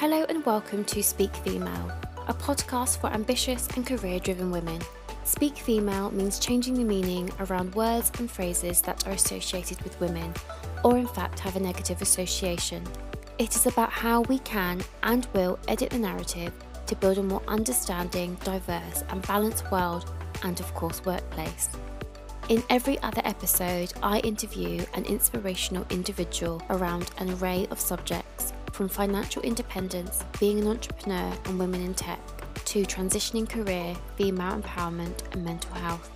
Hello and welcome to Speak Female, a podcast for ambitious and career driven women. Speak Female means changing the meaning around words and phrases that are associated with women, or in fact have a negative association. It is about how we can and will edit the narrative to build a more understanding, diverse, and balanced world and, of course, workplace. In every other episode, I interview an inspirational individual around an array of subjects from financial independence, being an entrepreneur, and women in tech, to transitioning career, female empowerment, and mental health.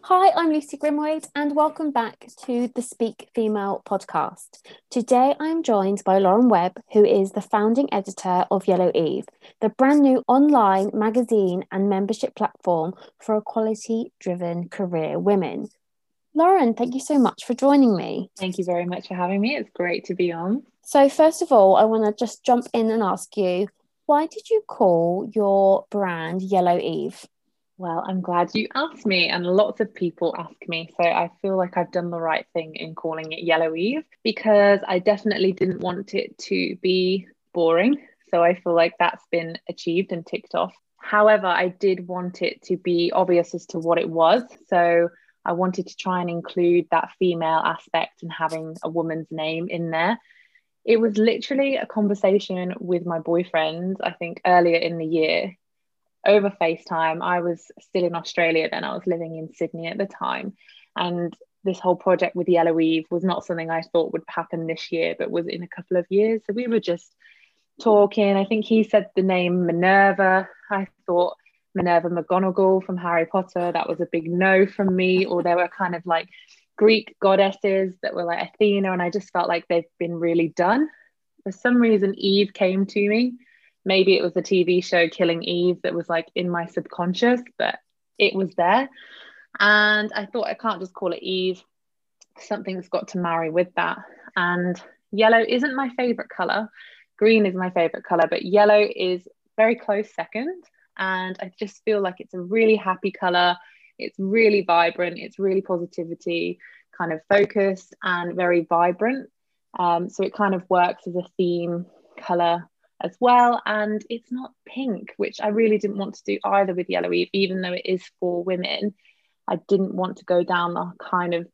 Hi, I'm Lucy Grimwade, and welcome back to the Speak Female podcast. Today I am joined by Lauren Webb, who is the founding editor of Yellow Eve, the brand new online magazine and membership platform for equality driven career women. Lauren, thank you so much for joining me. Thank you very much for having me. It's great to be on. So, first of all, I want to just jump in and ask you why did you call your brand Yellow Eve? Well, I'm glad you asked me, and lots of people ask me. So I feel like I've done the right thing in calling it Yellow Eve because I definitely didn't want it to be boring. So I feel like that's been achieved and ticked off. However, I did want it to be obvious as to what it was. So I wanted to try and include that female aspect and having a woman's name in there. It was literally a conversation with my boyfriend, I think earlier in the year over FaceTime. I was still in Australia then, I was living in Sydney at the time. And this whole project with Yellow Eve was not something I thought would happen this year, but was in a couple of years. So we were just talking. I think he said the name Minerva. I thought Minerva McGonagall from Harry Potter. That was a big no from me. Or there were kind of like Greek goddesses that were like Athena, and I just felt like they've been really done. For some reason, Eve came to me maybe it was a TV show Killing Eve that was like in my subconscious, but it was there. And I thought I can't just call it Eve. Something's got to marry with that. And yellow isn't my favorite color. Green is my favorite color, but yellow is very close second. And I just feel like it's a really happy color. It's really vibrant. It's really positivity, kind of focused and very vibrant. Um, so it kind of works as a theme color as well. And it's not pink, which I really didn't want to do either with Yellow Eve, even though it is for women. I didn't want to go down the kind of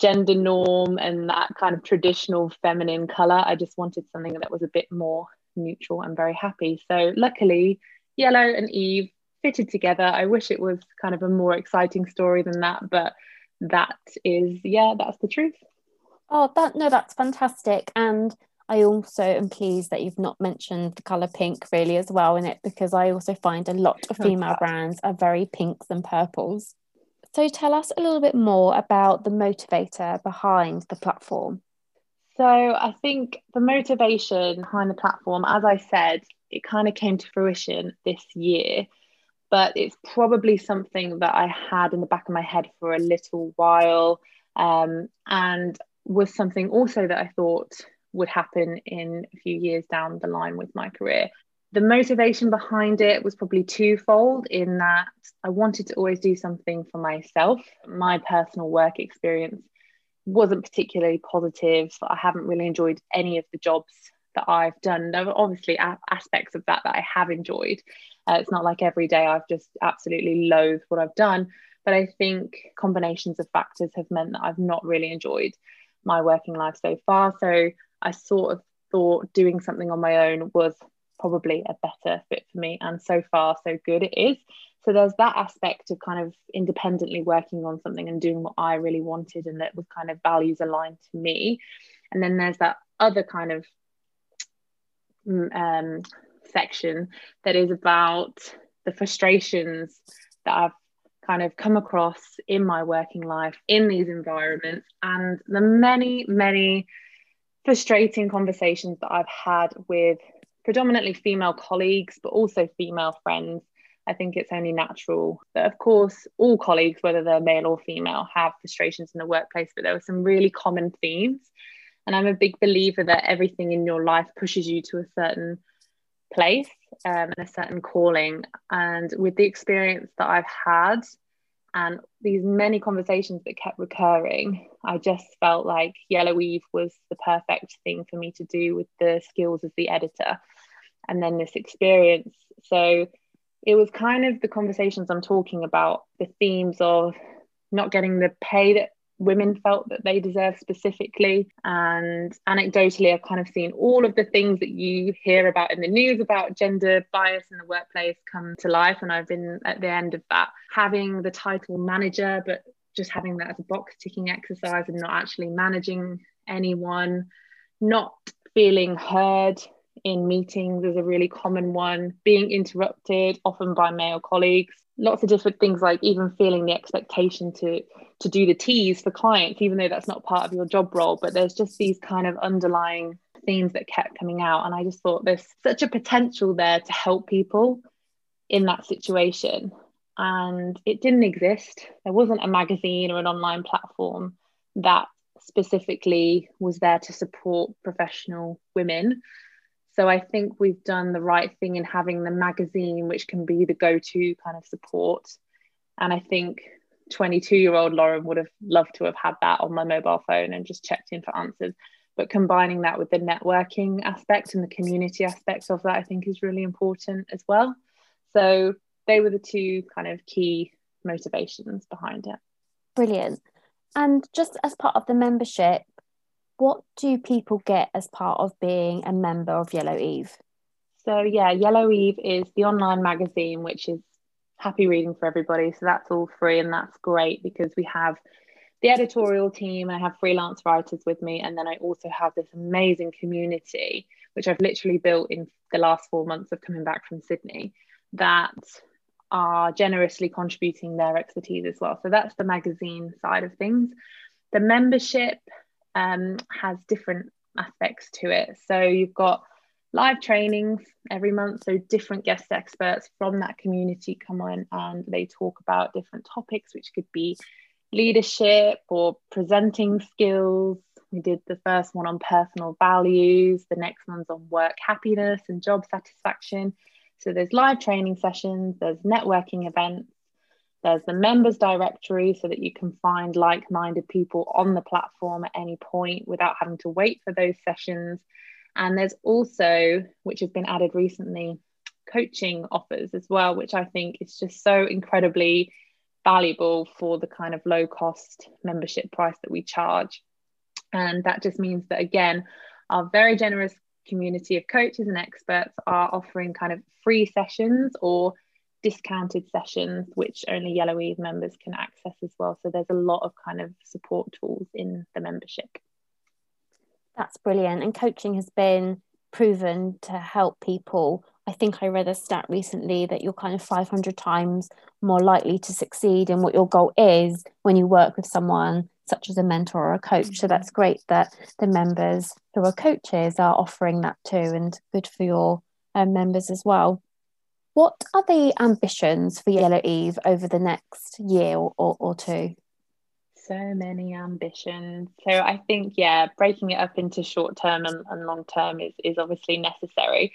gender norm and that kind of traditional feminine color. I just wanted something that was a bit more neutral and very happy. So, luckily, Yellow and Eve fitted together. I wish it was kind of a more exciting story than that, but that is, yeah, that's the truth. Oh, that no, that's fantastic. And I also am pleased that you've not mentioned the colour pink really as well in it because I also find a lot of oh, female brands are very pinks and purples. So tell us a little bit more about the motivator behind the platform. So I think the motivation behind the platform, as I said, it kind of came to fruition this year, but it's probably something that I had in the back of my head for a little while um, and was something also that I thought would happen in a few years down the line with my career. The motivation behind it was probably twofold in that I wanted to always do something for myself. My personal work experience wasn't particularly positive. I haven't really enjoyed any of the jobs that I've done. There are obviously aspects of that that I have enjoyed. Uh, it's not like every day I've just absolutely loathed what I've done, but I think combinations of factors have meant that I've not really enjoyed my working life so far. So I sort of thought doing something on my own was probably a better fit for me. And so far, so good it is. So there's that aspect of kind of independently working on something and doing what I really wanted and that was kind of values aligned to me. And then there's that other kind of um, section that is about the frustrations that I've kind of come across in my working life in these environments and the many, many frustrating conversations that I've had with predominantly female colleagues, but also female friends. I think it's only natural that, of course, all colleagues, whether they're male or female, have frustrations in the workplace, but there were some really common themes. And I'm a big believer that everything in your life pushes you to a certain place um, and a certain calling. And with the experience that I've had and these many conversations that kept recurring i just felt like yellow eve was the perfect thing for me to do with the skills as the editor and then this experience so it was kind of the conversations i'm talking about the themes of not getting the pay that women felt that they deserve specifically. And anecdotally, I've kind of seen all of the things that you hear about in the news about gender bias in the workplace come to life. And I've been at the end of that, having the title manager, but just having that as a box ticking exercise and not actually managing anyone, not feeling heard in meetings is a really common one, being interrupted often by male colleagues. Lots of different things like even feeling the expectation to to do the teas for clients, even though that's not part of your job role. But there's just these kind of underlying themes that kept coming out. And I just thought there's such a potential there to help people in that situation. And it didn't exist. There wasn't a magazine or an online platform that specifically was there to support professional women. So I think we've done the right thing in having the magazine, which can be the go to kind of support. And I think 22 year old Lauren would have loved to have had that on my mobile phone and just checked in for answers. But combining that with the networking aspect and the community aspect of that, I think is really important as well. So they were the two kind of key motivations behind it. Brilliant. And just as part of the membership, what do people get as part of being a member of Yellow Eve? So, yeah, Yellow Eve is the online magazine, which is happy reading for everybody. So, that's all free, and that's great because we have the editorial team, I have freelance writers with me, and then I also have this amazing community, which I've literally built in the last four months of coming back from Sydney, that are generously contributing their expertise as well. So, that's the magazine side of things. The membership um, has different aspects to it. So you've got live trainings every month. So different guest experts from that community come on and they talk about different topics, which could be leadership or presenting skills. We did the first one on personal values, the next one's on work happiness and job satisfaction. So there's live training sessions, there's networking events, there's the members directory so that you can find like minded people on the platform at any point without having to wait for those sessions. And there's also, which has been added recently, coaching offers as well, which I think is just so incredibly valuable for the kind of low cost membership price that we charge. And that just means that, again, our very generous community of coaches and experts are offering kind of free sessions or discounted sessions which only Yellow Eve members can access as well. So there's a lot of kind of support tools in the membership. That's brilliant. And coaching has been proven to help people. I think I read a stat recently that you're kind of 500 times more likely to succeed in what your goal is when you work with someone such as a mentor or a coach. So that's great that the members who are coaches are offering that too, and good for your um, members as well. What are the ambitions for Yellow Eve over the next year or, or, two? So many ambitions. So I think, yeah, breaking it up into short term and, and long term is, is obviously necessary.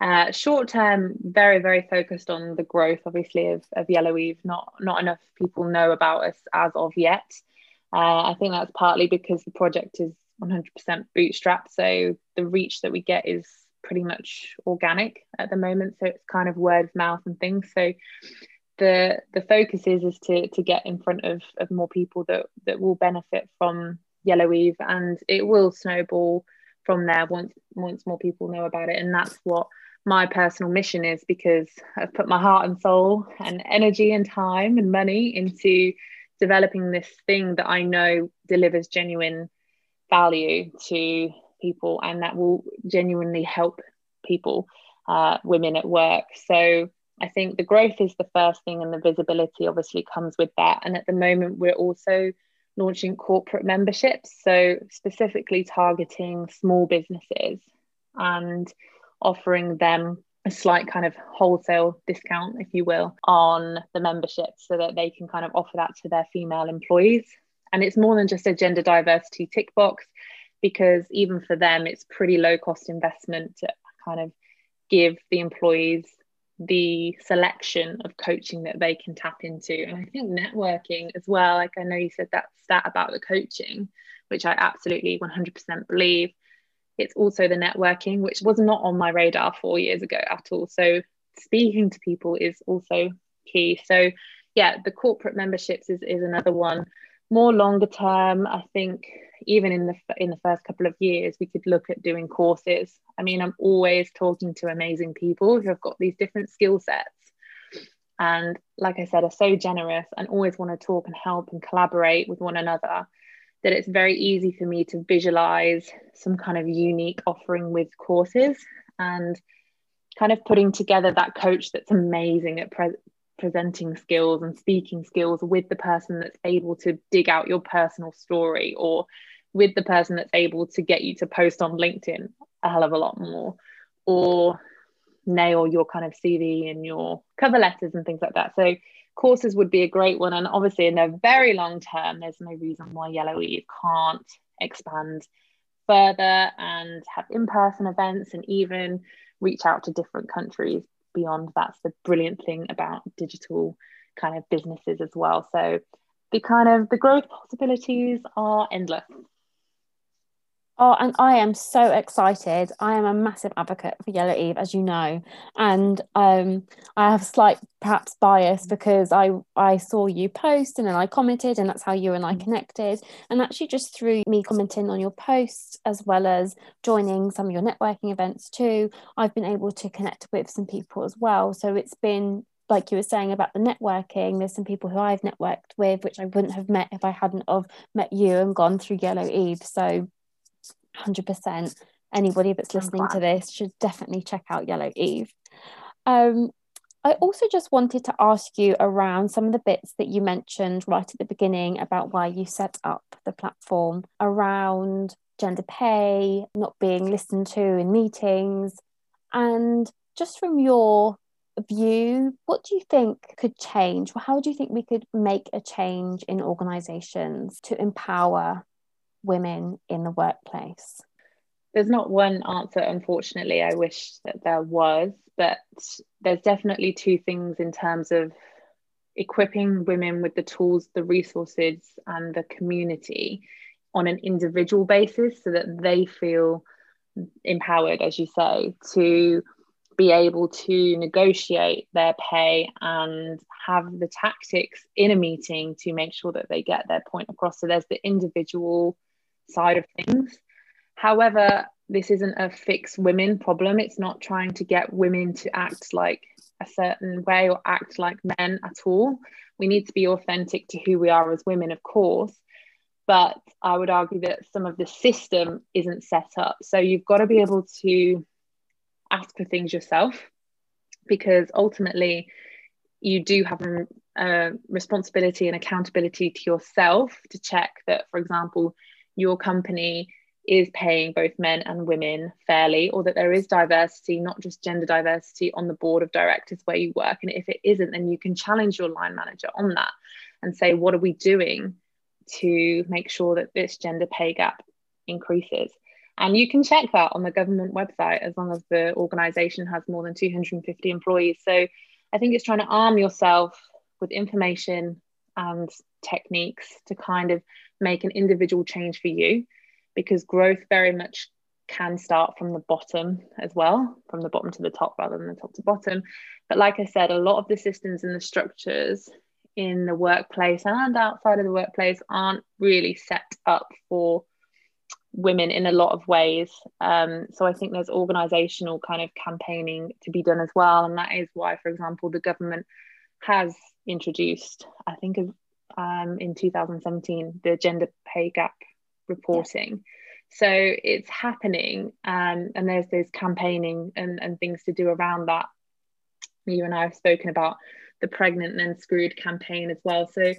Uh, short term, very, very focused on the growth, obviously, of, of Yellow Eve. Not, not enough people know about us as of yet. Uh, I think that's partly because the project is 100% bootstrapped. So the reach that we get is pretty much organic at the moment so it's kind of word of mouth and things. So the the focus is is to to get in front of, of more people that that will benefit from yellow eve and it will snowball from there once once more people know about it. And that's what my personal mission is because I've put my heart and soul and energy and time and money into developing this thing that I know delivers genuine value to people and that will genuinely help people, uh, women at work. So I think the growth is the first thing, and the visibility obviously comes with that. And at the moment, we're also launching corporate memberships, so specifically targeting small businesses and offering them a slight kind of wholesale discount, if you will, on the membership so that they can kind of offer that to their female employees. And it's more than just a gender diversity tick box because even for them, it's pretty low cost investment to kind of give the employees the selection of coaching that they can tap into. And I think networking as well, like I know you said that stat about the coaching, which I absolutely 100% believe. It's also the networking, which was not on my radar four years ago at all. So speaking to people is also key. So yeah, the corporate memberships is, is another one. More longer term, I think even in the in the first couple of years we could look at doing courses. I mean i'm always talking to amazing people who have got these different skill sets. And like i said are so generous and always want to talk and help and collaborate with one another that it's very easy for me to visualize some kind of unique offering with courses and kind of putting together that coach that's amazing at pre- presenting skills and speaking skills with the person that's able to dig out your personal story or with the person that's able to get you to post on LinkedIn a hell of a lot more or nail your kind of CV and your cover letters and things like that. So courses would be a great one. And obviously in the very long term, there's no reason why Yellow Eve can't expand further and have in-person events and even reach out to different countries beyond that's the brilliant thing about digital kind of businesses as well. So the kind of the growth possibilities are endless Oh, and I am so excited. I am a massive advocate for Yellow Eve, as you know. And um, I have slight perhaps bias because I I saw you post and then I commented and that's how you and I mm. connected. And actually just through me commenting on your posts as well as joining some of your networking events too, I've been able to connect with some people as well. So it's been like you were saying about the networking, there's some people who I've networked with, which I wouldn't have met if I hadn't of met you and gone through Yellow Eve. So 100% anybody that's listening to this should definitely check out Yellow Eve. Um, I also just wanted to ask you around some of the bits that you mentioned right at the beginning about why you set up the platform around gender pay, not being listened to in meetings. And just from your view, what do you think could change? How do you think we could make a change in organizations to empower women in the workplace? There's not one answer, unfortunately. I wish that there was, but there's definitely two things in terms of equipping women with the tools, the resources, and the community on an individual basis so that they feel empowered, as you say, to be able to negotiate their pay and have the tactics in a meeting to make sure that they get their point across. So there's the individual side of things. However, this isn't a fix women problem. It's not trying to get women to act like a certain way or act like men at all. We need to be authentic to who we are as women, of course. But I would argue that some of the system isn't set up. So you've got to be able to ask for things yourself because ultimately you do have a, a responsibility and accountability to yourself to check that, for example, your company is paying both men and women fairly, or that there is diversity, not just gender diversity on the board of directors where you work. And if it isn't, then you can challenge your line manager on that and say, what are we doing to make sure that this gender pay gap increases? And you can check that on the government website as long as the organization has more than 250 employees. So I think it's trying to arm yourself with information and techniques to kind of make an individual change for you because growth very much can start from the bottom as well, from the bottom to the top rather than the top to bottom. But like I said, a lot of the systems and the structures in the workplace and outside of the workplace aren't really set up for women in a lot of ways. Um, so I think there's organizational kind of campaigning to be done as well. And that is why, for example, the government has introduced, I think, um, in 2017, the gender pay gap reporting. So it's happening, um, and there's there's campaigning and, and things to do around that. You and I have spoken about the pregnant and then screwed campaign as well. So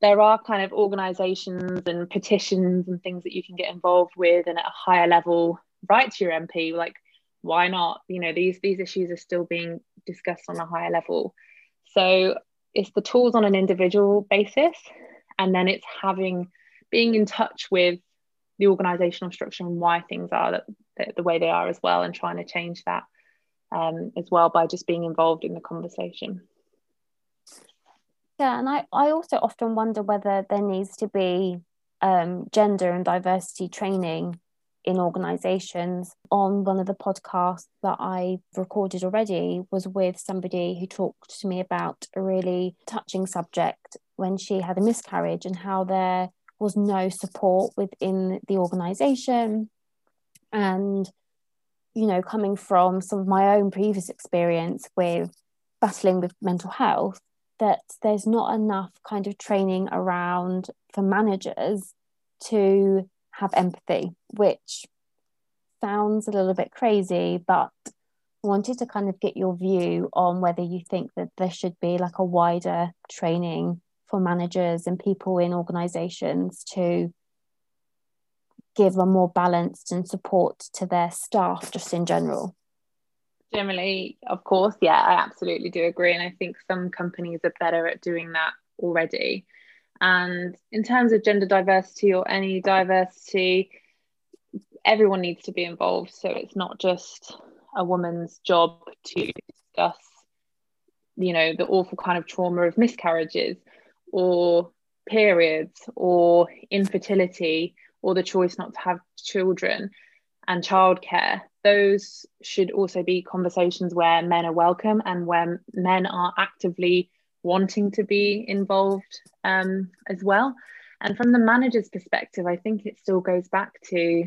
there are kind of organisations and petitions and things that you can get involved with, and at a higher level, write to your MP. Like, why not? You know, these these issues are still being discussed on a higher level. So it's the tools on an individual basis and then it's having being in touch with the organizational structure and why things are that, the way they are as well and trying to change that um, as well by just being involved in the conversation. Yeah, and I, I also often wonder whether there needs to be um, gender and diversity training in organizations. On one of the podcasts that I recorded already was with somebody who talked to me about a really touching subject when she had a miscarriage and how there was no support within the organization. And, you know, coming from some of my own previous experience with battling with mental health, that there's not enough kind of training around for managers to have empathy, which sounds a little bit crazy, but wanted to kind of get your view on whether you think that there should be like a wider training for managers and people in organizations to give a more balanced and support to their staff just in general. Generally of course yeah i absolutely do agree and i think some companies are better at doing that already and in terms of gender diversity or any diversity everyone needs to be involved. So it's not just a woman's job to discuss you know the awful kind of trauma of miscarriages or periods or infertility or the choice not to have children and childcare. Those should also be conversations where men are welcome and where men are actively wanting to be involved um, as well. And from the manager's perspective, I think it still goes back to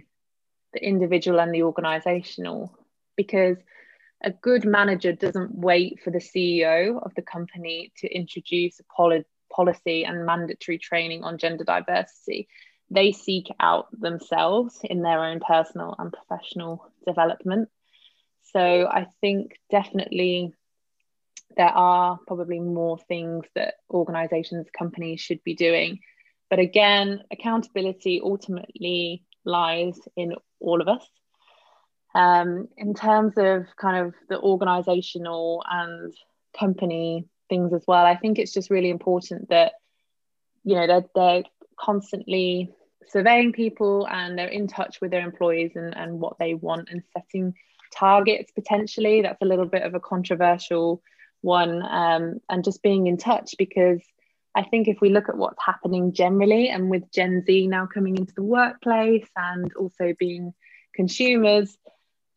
the individual and the organizational because a good manager doesn't wait for the CEO of the company to introduce a poli- policy and mandatory training on gender diversity they seek out themselves in their own personal and professional development. So I think definitely there are probably more things that organizations, companies should be doing. But again, accountability ultimately lies in all of us. Um, in terms of kind of the organizational and company things as well, I think it's just really important that, you know, they're, they're constantly surveying people and they're in touch with their employees and, and what they want and setting targets potentially. That's a little bit of a controversial one. Um, and just being in touch because I think if we look at what's happening generally and with Gen Z now coming into the workplace and also being consumers,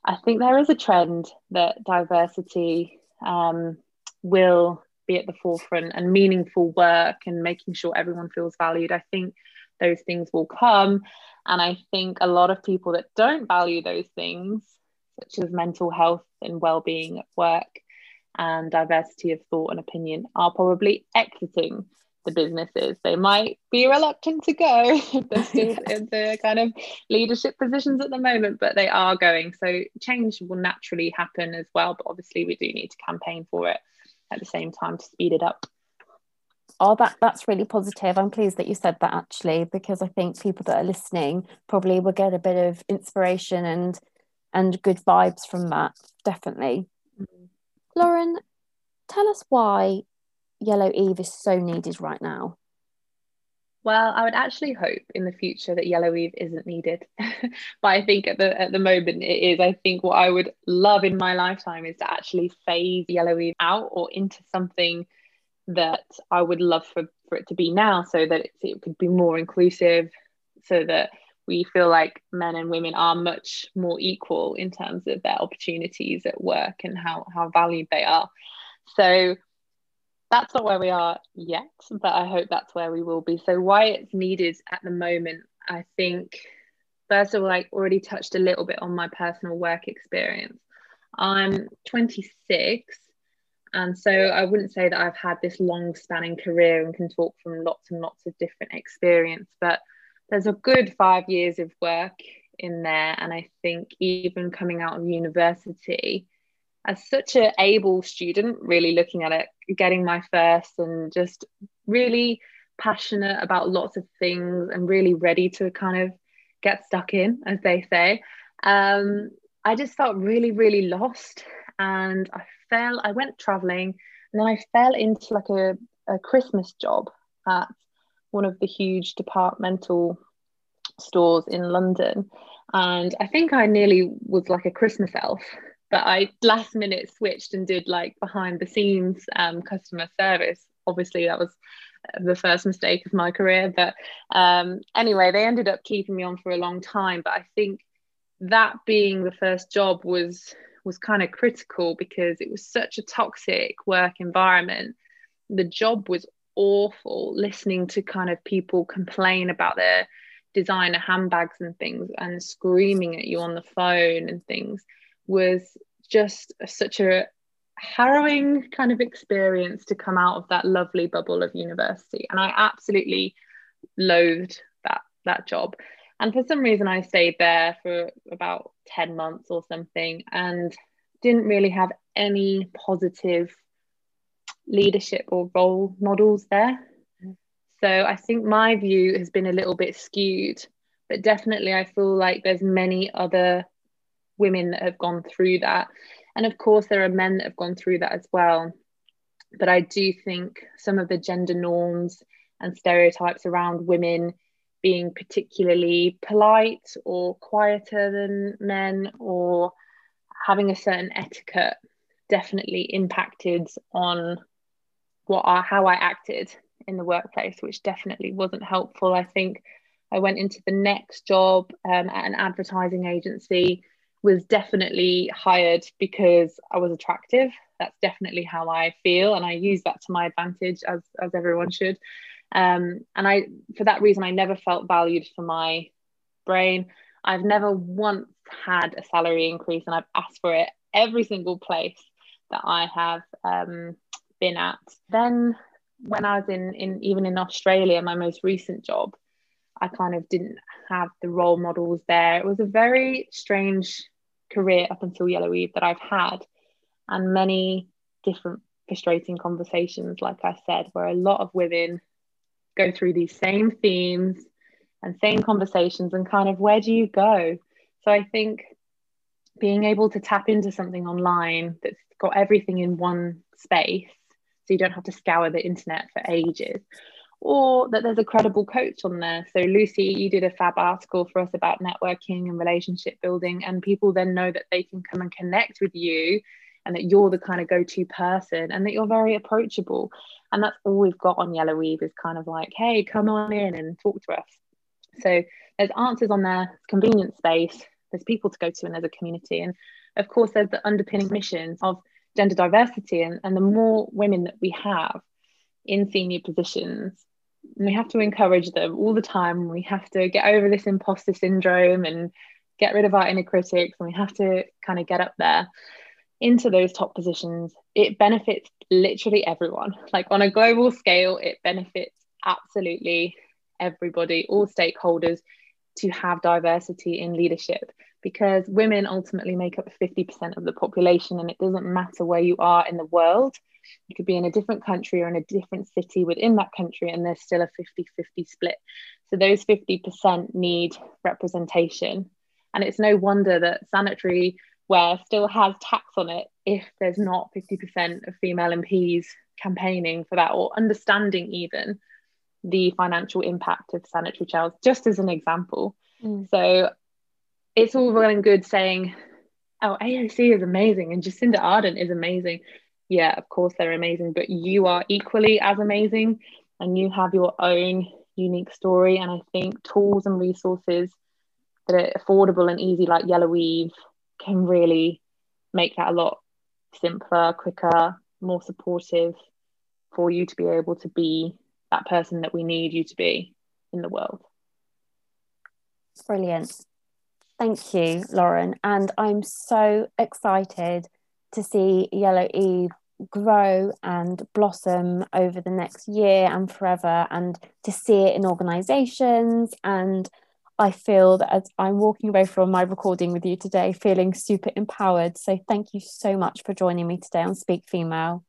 I think there is a trend that diversity um, will be at the forefront and meaningful work and making sure everyone feels valued. I think those things will come. And I think a lot of people that don't value those things, such as mental health and well-being at work and diversity of thought and opinion, are probably exiting the businesses. They might be reluctant to go. They're still in the kind of leadership positions at the moment, but they are going. So change will naturally happen as well. But obviously, we do need to campaign for it at the same time to speed it up oh that that's really positive i'm pleased that you said that actually because i think people that are listening probably will get a bit of inspiration and and good vibes from that definitely. Lauren tell us why yellow eve is so needed right now well, I would actually hope in the future that Yellow Eve isn't needed, but I think at the at the moment it is. I think what I would love in my lifetime is to actually phase Yellow Eve out or into something that I would love for, for it to be now so that it, it could be more inclusive, so that we feel like men and women are much more equal in terms of their opportunities at work and how, how valued they are. So that's not where we are yet, but I hope that's where we will be. So, why it's needed at the moment, I think, first of all, I already touched a little bit on my personal work experience. I'm 26 and so I wouldn't say that I've had this long spanning career and can talk from lots and lots of different experience, but there's a good five years of work in there. And I think even coming out of university, as such an able student, really looking at it, getting my first and just really passionate about lots of things and really ready to kind of get stuck in, as they say. Um, I just felt really, really lost. And I fell, I went traveling and then I fell into like a, a Christmas job at one of the huge departmental stores in London. And I think I nearly was like a Christmas elf but I last minute switched and did like behind the scenes um, customer service. Obviously, that was the first mistake of my career. But um, anyway, they ended up keeping me on for a long time. But I think that being the first job was was kind of critical because it was such a toxic work environment. The job was awful. Listening to kind of people complain about their designer handbags and things and screaming at you on the phone and things was just such a harrowing kind of experience to come out of that lovely bubble of university and i absolutely loathed that that job and for some reason i stayed there for about 10 months or something and didn't really have any positive leadership or role models there so i think my view has been a little bit skewed but definitely i feel like there's many other women that have gone through that and of course, there are men that have gone through that as well. But I do think some of the gender norms and stereotypes around women being particularly polite or quieter than men or having a certain etiquette definitely impacted on what I, how I acted in the workplace, which definitely wasn't helpful. I think I went into the next job um, at an advertising agency was definitely hired because I was attractive. That's definitely how I feel, and I use that to my advantage, as as everyone should. Um, and I, for that reason, I never felt valued for my brain. I've never once had a salary increase, and I've asked for it every single place that I have um, been at. Then, when I was in, in even in Australia, my most recent job, I kind of didn't have the role models there. It was a very strange career up until Yellow Eve that I've had, and many different frustrating conversations, like I said, where a lot of women go through these same themes and same conversations, and kind of where do you go? So I think being able to tap into something online that's got everything in one space, so you don't have to scour the internet for ages or that there's a credible coach on there. So, Lucy, you did a fab article for us about networking and relationship building, and people then know that they can come and connect with you and that you're the kind of go to person and that you're very approachable. And that's all we've got on Yellow Eve is kind of like, hey, come on in and talk to us. So, there's answers on there, convenient space, there's people to go to, and there's a community. And of course, there's the underpinning mission of gender diversity. And, and the more women that we have in senior positions, we have to encourage them all the time. We have to get over this imposter syndrome and get rid of our inner critics, and we have to kind of get up there into those top positions. It benefits literally everyone. Like on a global scale, it benefits absolutely everybody, all stakeholders, to have diversity in leadership because women ultimately make up 50% of the population, and it doesn't matter where you are in the world you could be in a different country or in a different city within that country, and there's still a 50 50 split. So those 50% need representation. And it's no wonder that sanitary wear still has tax on it if there's not 50% of female MPs campaigning for that or understanding even the financial impact of sanitary towels, just as an example. Mm. So it's all well and good saying, oh, AOC is amazing and Jacinda Ardern is amazing yeah, of course they're amazing, but you are equally as amazing and you have your own unique story. And I think tools and resources that are affordable and easy, like Yellow Eve, can really make that a lot simpler, quicker, more supportive for you to be able to be that person that we need you to be in the world. Brilliant. Thank you, Lauren. And I'm so excited to see Yellow Eve grow and blossom over the next year and forever and to see it in organizations and I feel that as I'm walking away from my recording with you today feeling super empowered so thank you so much for joining me today on Speak Female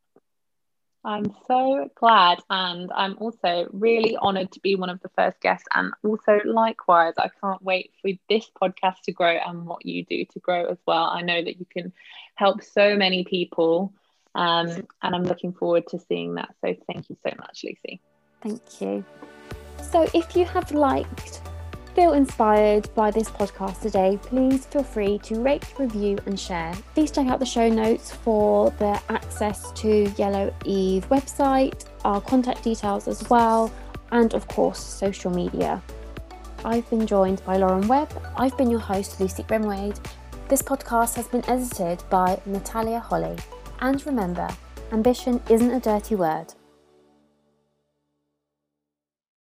I'm so glad, and I'm also really honoured to be one of the first guests. And also, likewise, I can't wait for this podcast to grow and what you do to grow as well. I know that you can help so many people, um, and I'm looking forward to seeing that. So, thank you so much, Lucy. Thank you. So, if you have liked feel inspired by this podcast today, please feel free to rate, review, and share. Please check out the show notes for the access to Yellow Eve website, our contact details as well, and of course, social media. I've been joined by Lauren Webb. I've been your host, Lucy Grimwade. This podcast has been edited by Natalia Holly. And remember, ambition isn't a dirty word.